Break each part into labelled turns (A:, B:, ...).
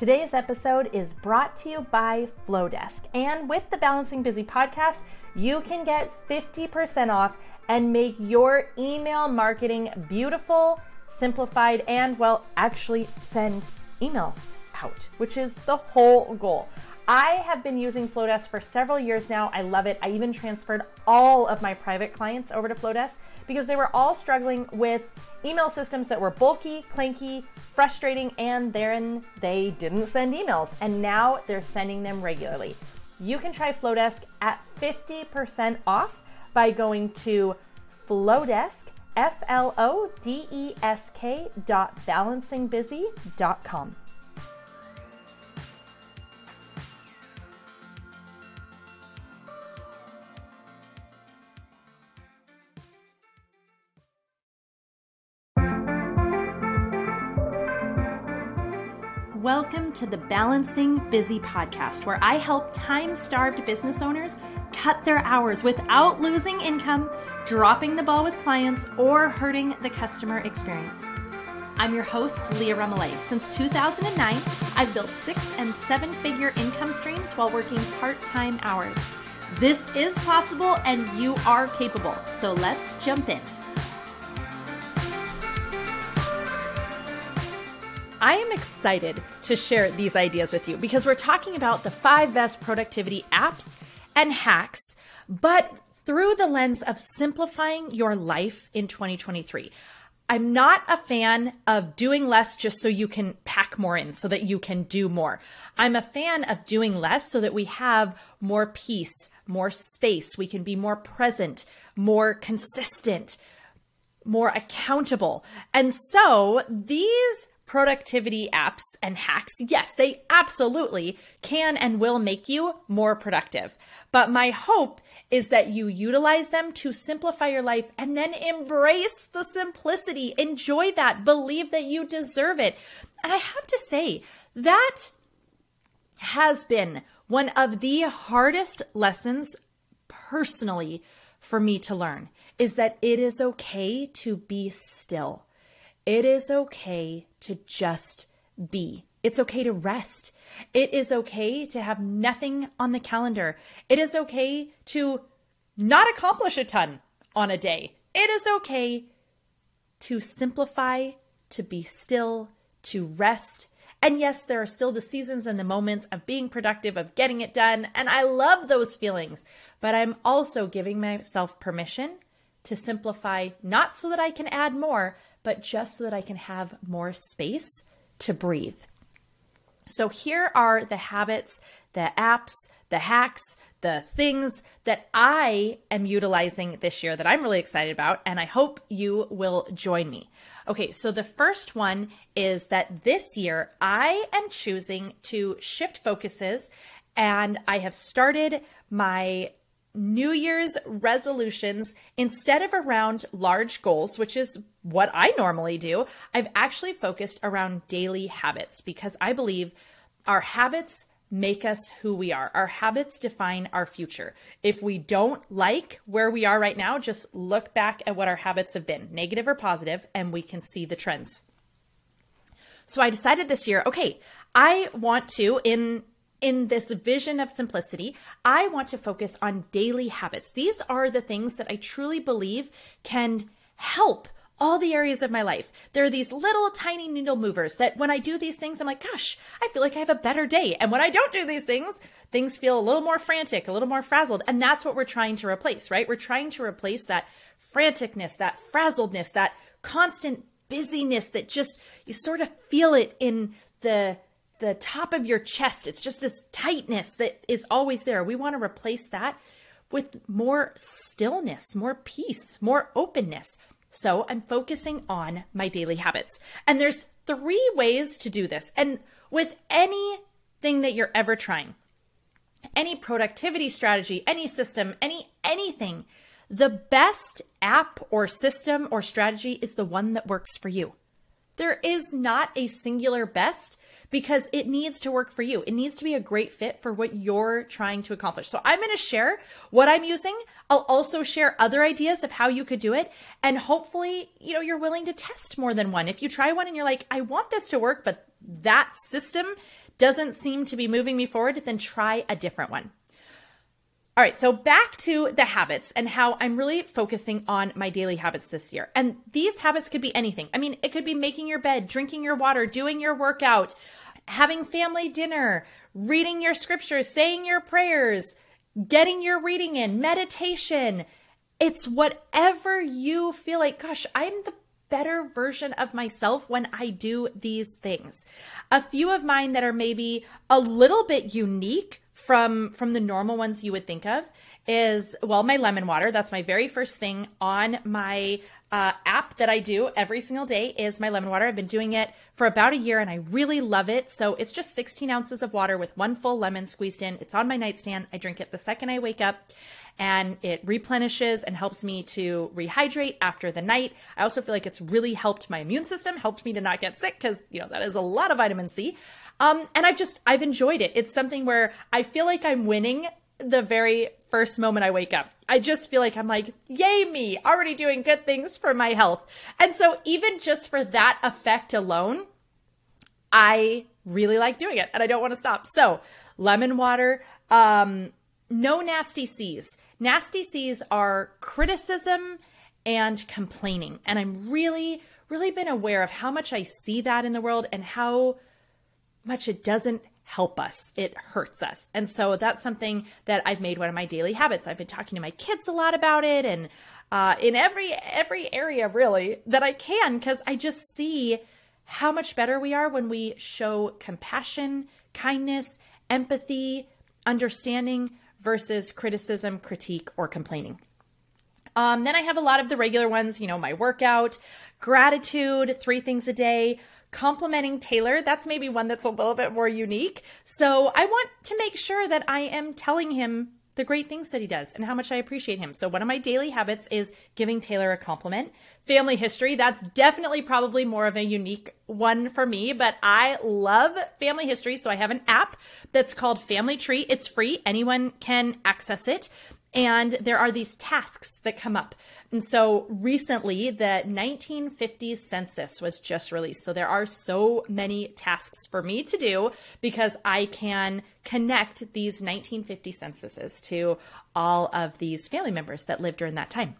A: Today's episode is brought to you by Flodesk. And with the Balancing Busy podcast, you can get 50% off and make your email marketing beautiful, simplified, and well, actually send emails out, which is the whole goal. I have been using Flodesk for several years now. I love it. I even transferred all of my private clients over to Flodesk because they were all struggling with email systems that were bulky, clanky, frustrating, and then they didn't send emails. And now they're sending them regularly. You can try Flodesk at 50% off by going to Flodesk, F L O D E S K dot balancingbusy.com. to the Balancing Busy podcast, where I help time starved business owners cut their hours without losing income, dropping the ball with clients, or hurting the customer experience. I'm your host, Leah Remillet. Since 2009, I've built six and seven figure income streams while working part time hours. This is possible and you are capable. So let's jump in. I am excited to share these ideas with you because we're talking about the five best productivity apps and hacks, but through the lens of simplifying your life in 2023. I'm not a fan of doing less just so you can pack more in, so that you can do more. I'm a fan of doing less so that we have more peace, more space. We can be more present, more consistent, more accountable. And so these productivity apps and hacks, yes, they absolutely can and will make you more productive. But my hope is that you utilize them to simplify your life and then embrace the simplicity. Enjoy that. Believe that you deserve it. And I have to say, that has been one of the hardest lessons personally for me to learn is that it is okay to be still. It is okay to just be. It's okay to rest. It is okay to have nothing on the calendar. It is okay to not accomplish a ton on a day. It is okay to simplify, to be still, to rest. And yes, there are still the seasons and the moments of being productive, of getting it done. And I love those feelings. But I'm also giving myself permission to simplify, not so that I can add more, but just so that I can have more space to breathe. So, here are the habits, the apps, the hacks, the things that I am utilizing this year that I'm really excited about, and I hope you will join me. Okay, so the first one is that this year I am choosing to shift focuses, and I have started my New Year's resolutions instead of around large goals, which is what I normally do, I've actually focused around daily habits because I believe our habits make us who we are. Our habits define our future. If we don't like where we are right now, just look back at what our habits have been, negative or positive, and we can see the trends. So I decided this year, okay, I want to, in in this vision of simplicity, I want to focus on daily habits. These are the things that I truly believe can help all the areas of my life. There are these little tiny needle movers that when I do these things, I'm like, gosh, I feel like I have a better day. And when I don't do these things, things feel a little more frantic, a little more frazzled. And that's what we're trying to replace, right? We're trying to replace that franticness, that frazzledness, that constant busyness that just, you sort of feel it in the the top of your chest. It's just this tightness that is always there. We want to replace that with more stillness, more peace, more openness. So I'm focusing on my daily habits. And there's three ways to do this. And with anything that you're ever trying, any productivity strategy, any system, any anything, the best app or system or strategy is the one that works for you. There is not a singular best because it needs to work for you. It needs to be a great fit for what you're trying to accomplish. So I'm going to share what I'm using. I'll also share other ideas of how you could do it. And hopefully, you know, you're willing to test more than one. If you try one and you're like, I want this to work, but that system doesn't seem to be moving me forward, then try a different one. All right, so back to the habits and how I'm really focusing on my daily habits this year. And these habits could be anything. I mean, it could be making your bed, drinking your water, doing your workout, having family dinner, reading your scriptures, saying your prayers, getting your reading in, meditation. It's whatever you feel like, gosh, I'm the better version of myself when I do these things. A few of mine that are maybe a little bit unique from from the normal ones you would think of is well my lemon water that's my very first thing on my uh, app that I do every single day is my lemon water. I've been doing it for about a year and I really love it. So it's just 16 ounces of water with one full lemon squeezed in. It's on my nightstand. I drink it the second I wake up and it replenishes and helps me to rehydrate after the night. I also feel like it's really helped my immune system, helped me to not get sick because, you know, that is a lot of vitamin C. Um, and I've just, I've enjoyed it. It's something where I feel like I'm winning the very first moment I wake up. I just feel like I'm like, yay me, already doing good things for my health. And so even just for that effect alone, I really like doing it and I don't want to stop. So lemon water, um, no nasty C's. Nasty C's are criticism and complaining. And I'm really, really been aware of how much I see that in the world and how much it doesn't help us. It hurts us. And so that's something that I've made one of my daily habits. I've been talking to my kids a lot about it and uh, in every every area really that I can because I just see how much better we are when we show compassion, kindness, empathy, understanding versus criticism, critique, or complaining. Um, then I have a lot of the regular ones, you know, my workout, gratitude, three things a day, complimenting Taylor. That's maybe one that's a little bit more unique. So I want to make sure that I am telling him the great things that he does and how much I appreciate him. So one of my daily habits is giving Taylor a compliment. Family history, that's definitely probably more of a unique one for me, but I love family history. So I have an app that's called Family Tree. It's free. Anyone can access it. And there are these tasks that come up. And so recently, the 1950s census was just released. So there are so many tasks for me to do because I can connect these 1950 censuses to all of these family members that lived during that time.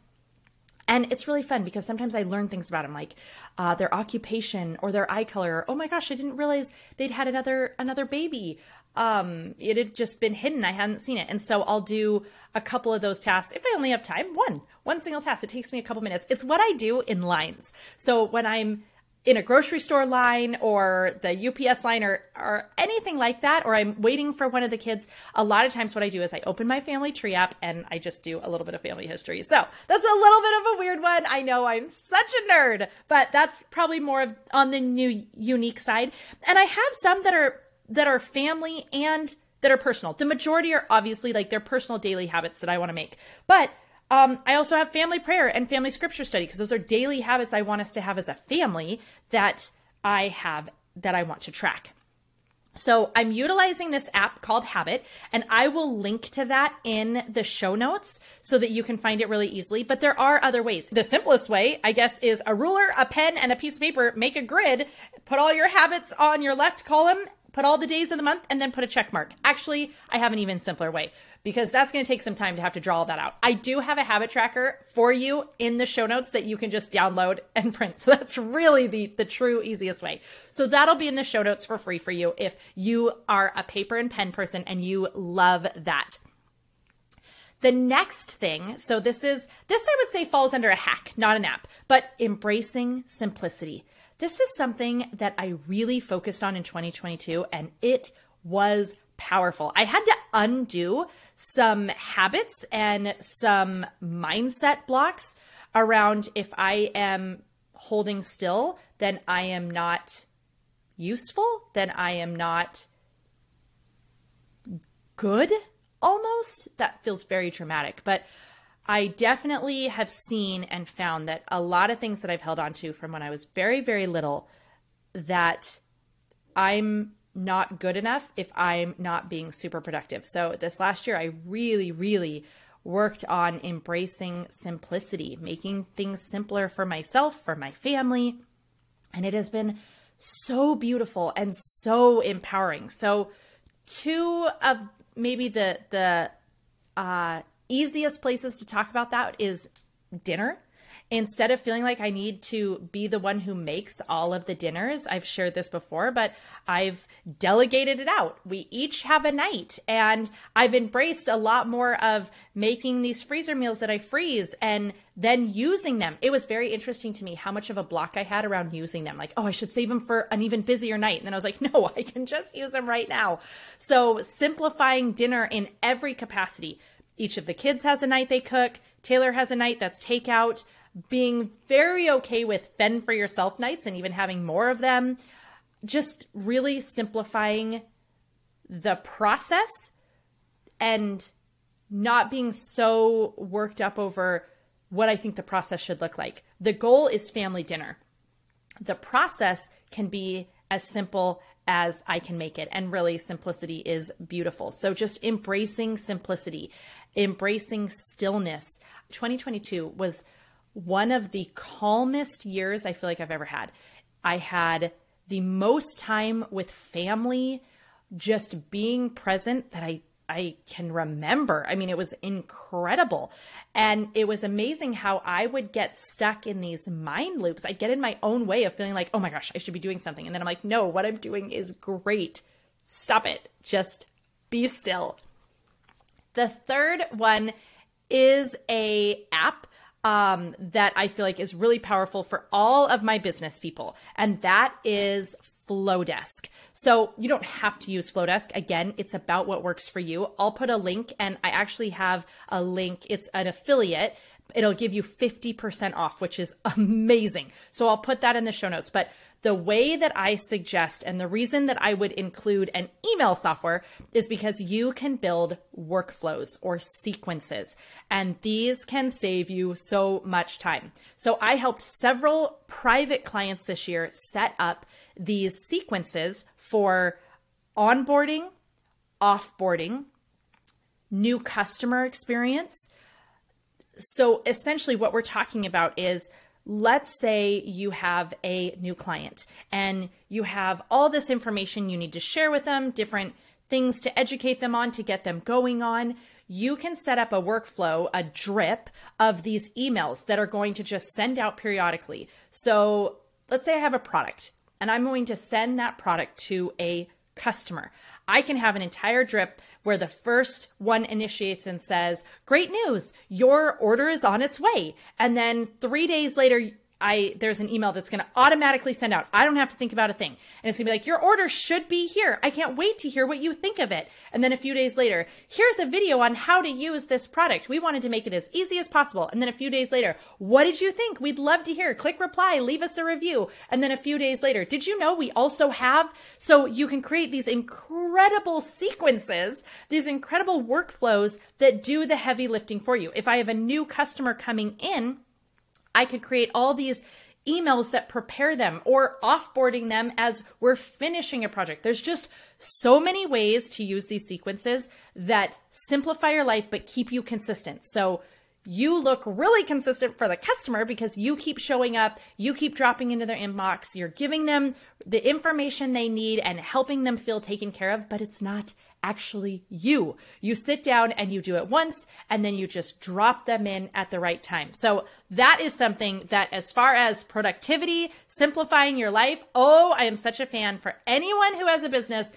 A: And it's really fun because sometimes I learn things about them, like uh, their occupation or their eye color. Or, oh my gosh, I didn't realize they'd had another another baby um it had just been hidden. I hadn't seen it. And so i'll do a couple of those tasks. If i only have time one one single task. It takes me a couple minutes. It's what i do in lines. So when i'm in a grocery store line or the ups line or or anything like that or i'm waiting for one of the kids a lot of times what i do is i open my family tree app and i just do a little bit of family history. So that's a little bit of a weird one. I know i'm such a nerd but that's probably more of on the new unique side. And i have some that are that are family and that are personal. The majority are obviously like their personal daily habits that I want to make. But um, I also have family prayer and family scripture study because those are daily habits I want us to have as a family that I have that I want to track. So I'm utilizing this app called Habit, and I will link to that in the show notes so that you can find it really easily. But there are other ways. The simplest way, I guess, is a ruler, a pen, and a piece of paper. Make a grid, put all your habits on your left column, put all the days of the month and then put a check mark. Actually, I have an even simpler way because that's going to take some time to have to draw all that out. I do have a habit tracker for you in the show notes that you can just download and print. So that's really the the true easiest way. So that'll be in the show notes for free for you if you are a paper and pen person and you love that. The next thing, so this is this I would say falls under a hack, not an app, but embracing simplicity. This is something that I really focused on in 2022, and it was powerful. I had to undo some habits and some mindset blocks around if I am holding still, then I am not useful, then I am not good almost. That feels very dramatic, but I definitely have seen and found that a lot of things that I've held on to from when I was very, very little that I'm not good enough if I'm not being super productive. So this last year, I really, really worked on embracing simplicity, making things simpler for myself, for my family. And it has been so beautiful and so empowering. So, two of maybe the the uh, easiest places to talk about that is dinner instead of feeling like I need to be the one who makes all of the dinners, I've shared this before, but I've delegated it out. We each have a night, and I've embraced a lot more of making these freezer meals that I freeze and then using them. It was very interesting to me how much of a block I had around using them. Like, oh, I should save them for an even busier night. And then I was like, no, I can just use them right now. So, simplifying dinner in every capacity. Each of the kids has a night they cook. Taylor has a night that's takeout being very okay with fend for yourself nights and even having more of them, just really simplifying the process and not being so worked up over what I think the process should look like. The goal is family dinner. The process can be as simple as I can make it. And really, simplicity is beautiful. So just embracing simplicity, embracing stillness. 2022 was one of the calmest years I feel like I've ever had. I had the most time with family, just being present that I I can remember. I mean, it was incredible. And it was amazing how I would get stuck in these mind loops. I'd get in my own way of feeling like, oh my gosh, I should be doing something. And then I'm like, no, what I'm doing is great. Stop it. Just be still. The third one is a app um, that I feel like is really powerful for all of my business people, and that is Flodesk. So you don't have to use Flodesk. Again, it's about what works for you. I'll put a link, and I actually have a link. It's an affiliate. It'll give you 50% off, which is amazing. So I'll put that in the show notes. But the way that I suggest and the reason that I would include an email software is because you can build workflows or sequences, and these can save you so much time. So I helped several private clients this year set up these sequences for onboarding, offboarding, new customer experience. So essentially, what we're talking about is let's say you have a new client and you have all this information you need to share with them, different things to educate them on to get them going on. You can set up a workflow, a drip of these emails that are going to just send out periodically. So let's say I have a product and I'm going to send that product to a customer. I can have an entire drip where the first one initiates and says, Great news, your order is on its way. And then three days later, I there's an email that's going to automatically send out. I don't have to think about a thing. And it's going to be like, your order should be here. I can't wait to hear what you think of it. And then a few days later, here's a video on how to use this product. We wanted to make it as easy as possible. And then a few days later, what did you think? We'd love to hear. Click reply, leave us a review. And then a few days later, did you know we also have so you can create these incredible sequences, these incredible workflows that do the heavy lifting for you. If I have a new customer coming in, I could create all these emails that prepare them or offboarding them as we're finishing a project. There's just so many ways to use these sequences that simplify your life but keep you consistent. So you look really consistent for the customer because you keep showing up, you keep dropping into their inbox, you're giving them the information they need and helping them feel taken care of, but it's not actually you. You sit down and you do it once and then you just drop them in at the right time. So that is something that as far as productivity, simplifying your life, oh, I am such a fan for anyone who has a business.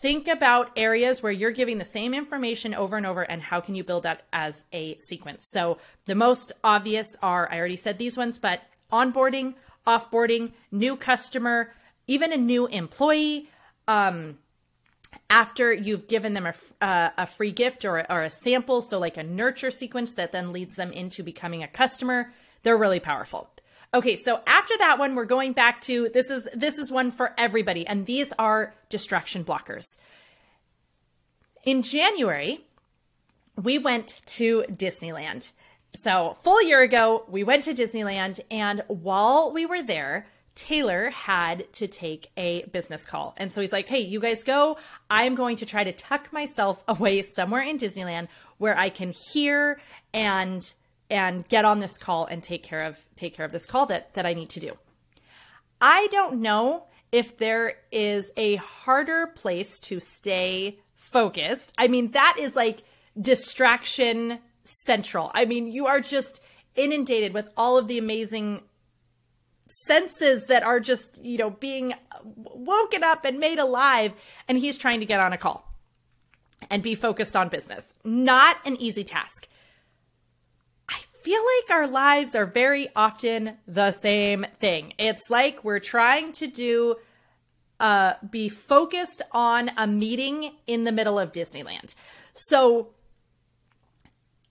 A: Think about areas where you're giving the same information over and over and how can you build that as a sequence. So the most obvious are, I already said these ones, but onboarding, offboarding, new customer, even a new employee, um, after you've given them a, uh, a free gift or, or a sample, so like a nurture sequence that then leads them into becoming a customer, they're really powerful. Okay, so after that one, we're going back to this is this is one for everybody, and these are distraction blockers. In January, we went to Disneyland. So, full year ago, we went to Disneyland, and while we were there, Taylor had to take a business call. And so he's like, hey, you guys go. I'm going to try to tuck myself away somewhere in Disneyland where I can hear and and get on this call and take care of take care of this call that that I need to do. I don't know if there is a harder place to stay focused. I mean, that is like distraction central. I mean, you are just inundated with all of the amazing senses that are just, you know, being woken up and made alive. And he's trying to get on a call and be focused on business. Not an easy task. I feel like our lives are very often the same thing. It's like we're trying to do uh, be focused on a meeting in the middle of Disneyland. So,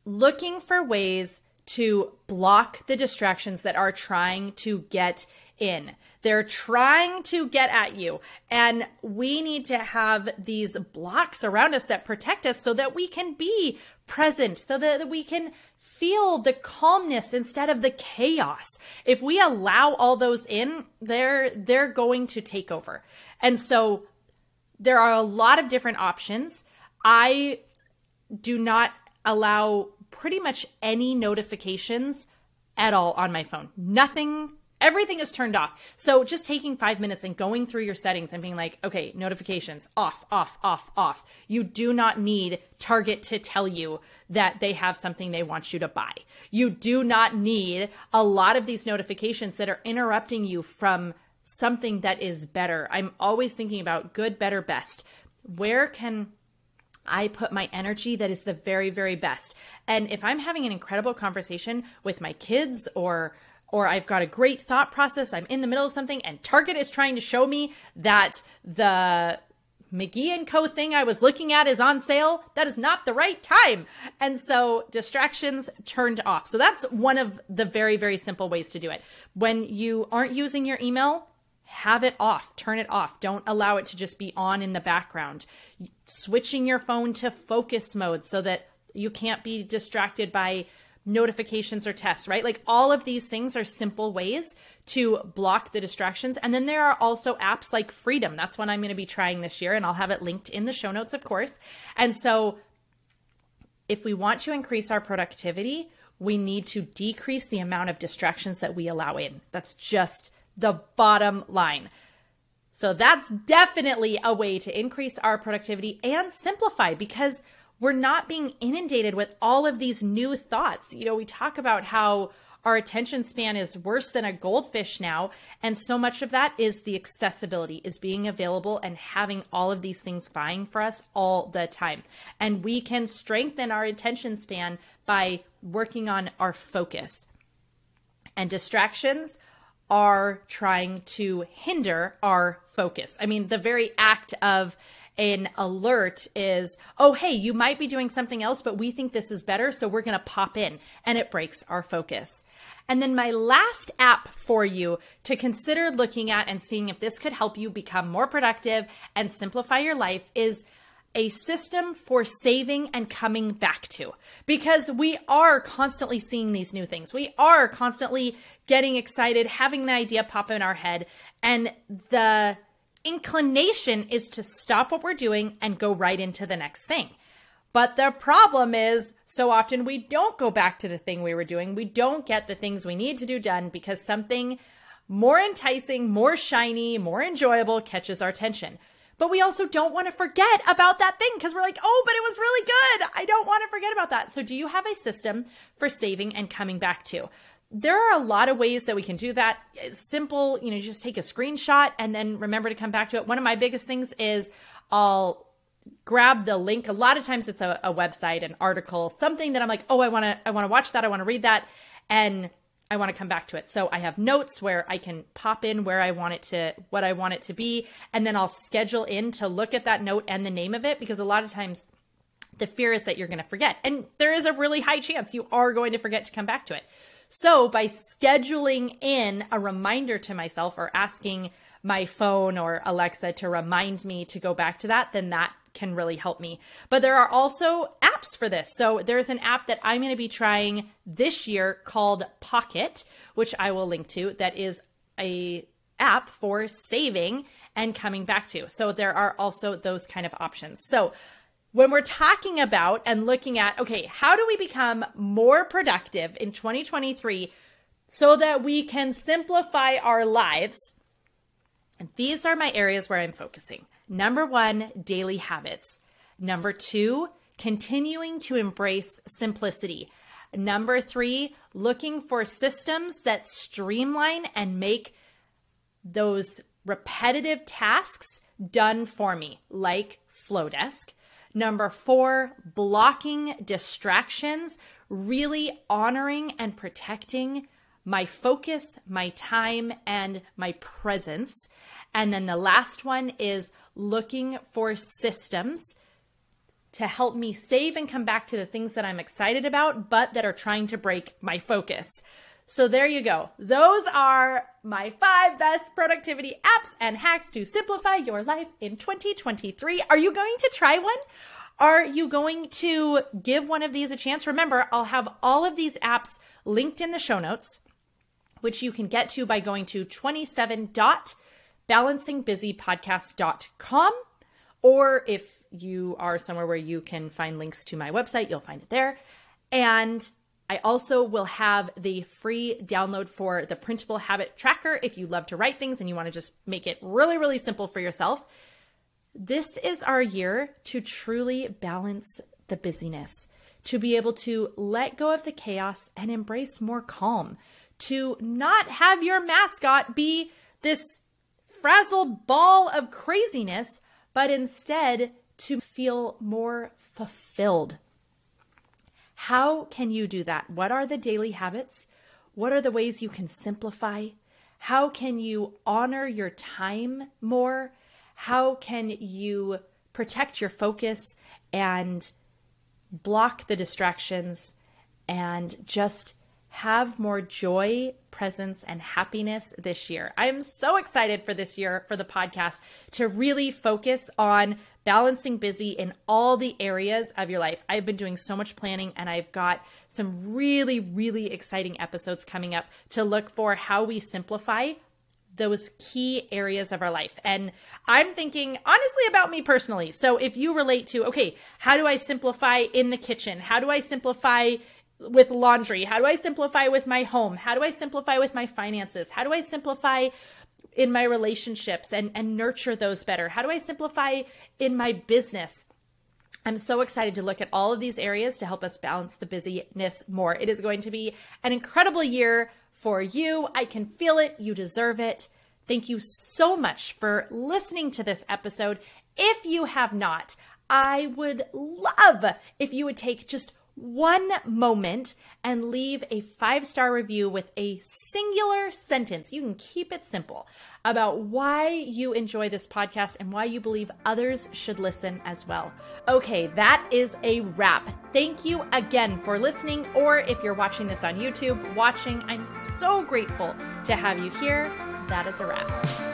A: looking for ways to block the distractions that are trying to get in. They're trying to get at you. And we need to have these blocks around us that protect us so that we can be present, so that we can feel the calmness instead of the chaos. If we allow all those in, they're they're going to take over. And so there are a lot of different options. I do not allow pretty much any notifications at all on my phone. Nothing everything is turned off. So just taking five minutes and going through your settings and being like, okay, notifications off, off, off, off. You do not need Target to tell you that they have something they want you to buy. You do not need a lot of these notifications that are interrupting you from something that is better. I'm always thinking about good, better, best. Where can I put my energy that is the very, very best. And if I'm having an incredible conversation with my kids or or I've got a great thought process, I'm in the middle of something and Target is trying to show me that the McGee and Co thing I was looking at is on sale, that is not the right time. And so distractions turned off. So that's one of the very, very simple ways to do it. When you aren't using your email, have it off, turn it off. Don't allow it to just be on in the background. Switching your phone to focus mode so that you can't be distracted by notifications or tests, right? Like all of these things are simple ways to block the distractions. And then there are also apps like Freedom. That's one I'm going to be trying this year, and I'll have it linked in the show notes, of course. And so if we want to increase our productivity, we need to decrease the amount of distractions that we allow in. That's just the bottom line. So that's definitely a way to increase our productivity and simplify because we're not being inundated with all of these new thoughts. You know, we talk about how our attention span is worse than a goldfish now. And so much of that is the accessibility, is being available and having all of these things vying for us all the time. And we can strengthen our attention span by working on our focus. And distractions are trying to hinder our focus. I mean, the very act of an alert is, oh, hey, you might be doing something else, but we think this is better. So we're going to pop in and it breaks our focus. And then my last app for you to consider looking at and seeing if this could help you become more productive and simplify your life is a system for saving and coming back to because we are constantly seeing these new things. We are constantly getting excited, having an idea pop in our head, and the inclination is to stop what we're doing and go right into the next thing. But the problem is, so often we don't go back to the thing we were doing. We don't get the things we need to do done because something more enticing, more shiny, more enjoyable catches our attention. But we also don't want to forget about that thing because we're like, oh, but it was really good. I don't want to forget about that. So, do you have a system for saving and coming back to? There are a lot of ways that we can do that. It's simple, you know, you just take a screenshot and then remember to come back to it. One of my biggest things is I'll grab the link. A lot of times it's a, a website, an article, something that I'm like, oh, I want to, I want to watch that. I want to read that. And I want to come back to it. So I have notes where I can pop in where I want it to, what I want it to be, and then I'll schedule in to look at that note and the name of it because a lot of times the fear is that you're going to forget. And there is a really high chance you are going to forget to come back to it. So by scheduling in a reminder to myself or asking my phone or Alexa to remind me to go back to that, then that can really help me. But there are also apps for this. So there's an app that I'm going to be trying this year called Pocket, which I will link to that is a app for saving and coming back to. So there are also those kind of options. So when we're talking about and looking at, okay, how do we become more productive in 2023 so that we can simplify our lives? And these are my areas where I'm focusing. Number one, daily habits. Number two, continuing to embrace simplicity. Number three, looking for systems that streamline and make those repetitive tasks done for me, like Flodesk. Number four, blocking distractions, really honoring and protecting my focus, my time, and my presence. And then the last one is looking for systems to help me save and come back to the things that I'm excited about, but that are trying to break my focus. So there you go. Those are my five best productivity apps and hacks to simplify your life in 2023. Are you going to try one? Are you going to give one of these a chance? Remember, I'll have all of these apps linked in the show notes, which you can get to by going to 27.balancingbusypodcast.com. Or if you are somewhere where you can find links to my website, you'll find it there. And I also will have the free download for the printable habit tracker if you love to write things and you want to just make it really, really simple for yourself. This is our year to truly balance the busyness, to be able to let go of the chaos and embrace more calm, to not have your mascot be this frazzled ball of craziness, but instead to feel more fulfilled. How can you do that? What are the daily habits? What are the ways you can simplify? How can you honor your time more? How can you protect your focus and block the distractions and just have more joy, presence, and happiness this year. I'm so excited for this year for the podcast to really focus on balancing busy in all the areas of your life. I've been doing so much planning and I've got some really, really exciting episodes coming up to look for how we simplify those key areas of our life. And I'm thinking honestly about me personally. So if you relate to, okay, how do I simplify in the kitchen? How do I simplify with laundry? How do I simplify with my home? How do I simplify with my finances? How do I simplify in my relationships and, and nurture those better? How do I simplify in my business? I'm so excited to look at all of these areas to help us balance the busyness more. It is going to be an incredible year for you. I can feel it. You deserve it. Thank you so much for listening to this episode. If you have not, I would love if you would take just one moment and leave a five star review with a singular sentence. You can keep it simple about why you enjoy this podcast and why you believe others should listen as well. Okay, that is a wrap. Thank you again for listening, or if you're watching this on YouTube, watching, I'm so grateful to have you here. That is a wrap.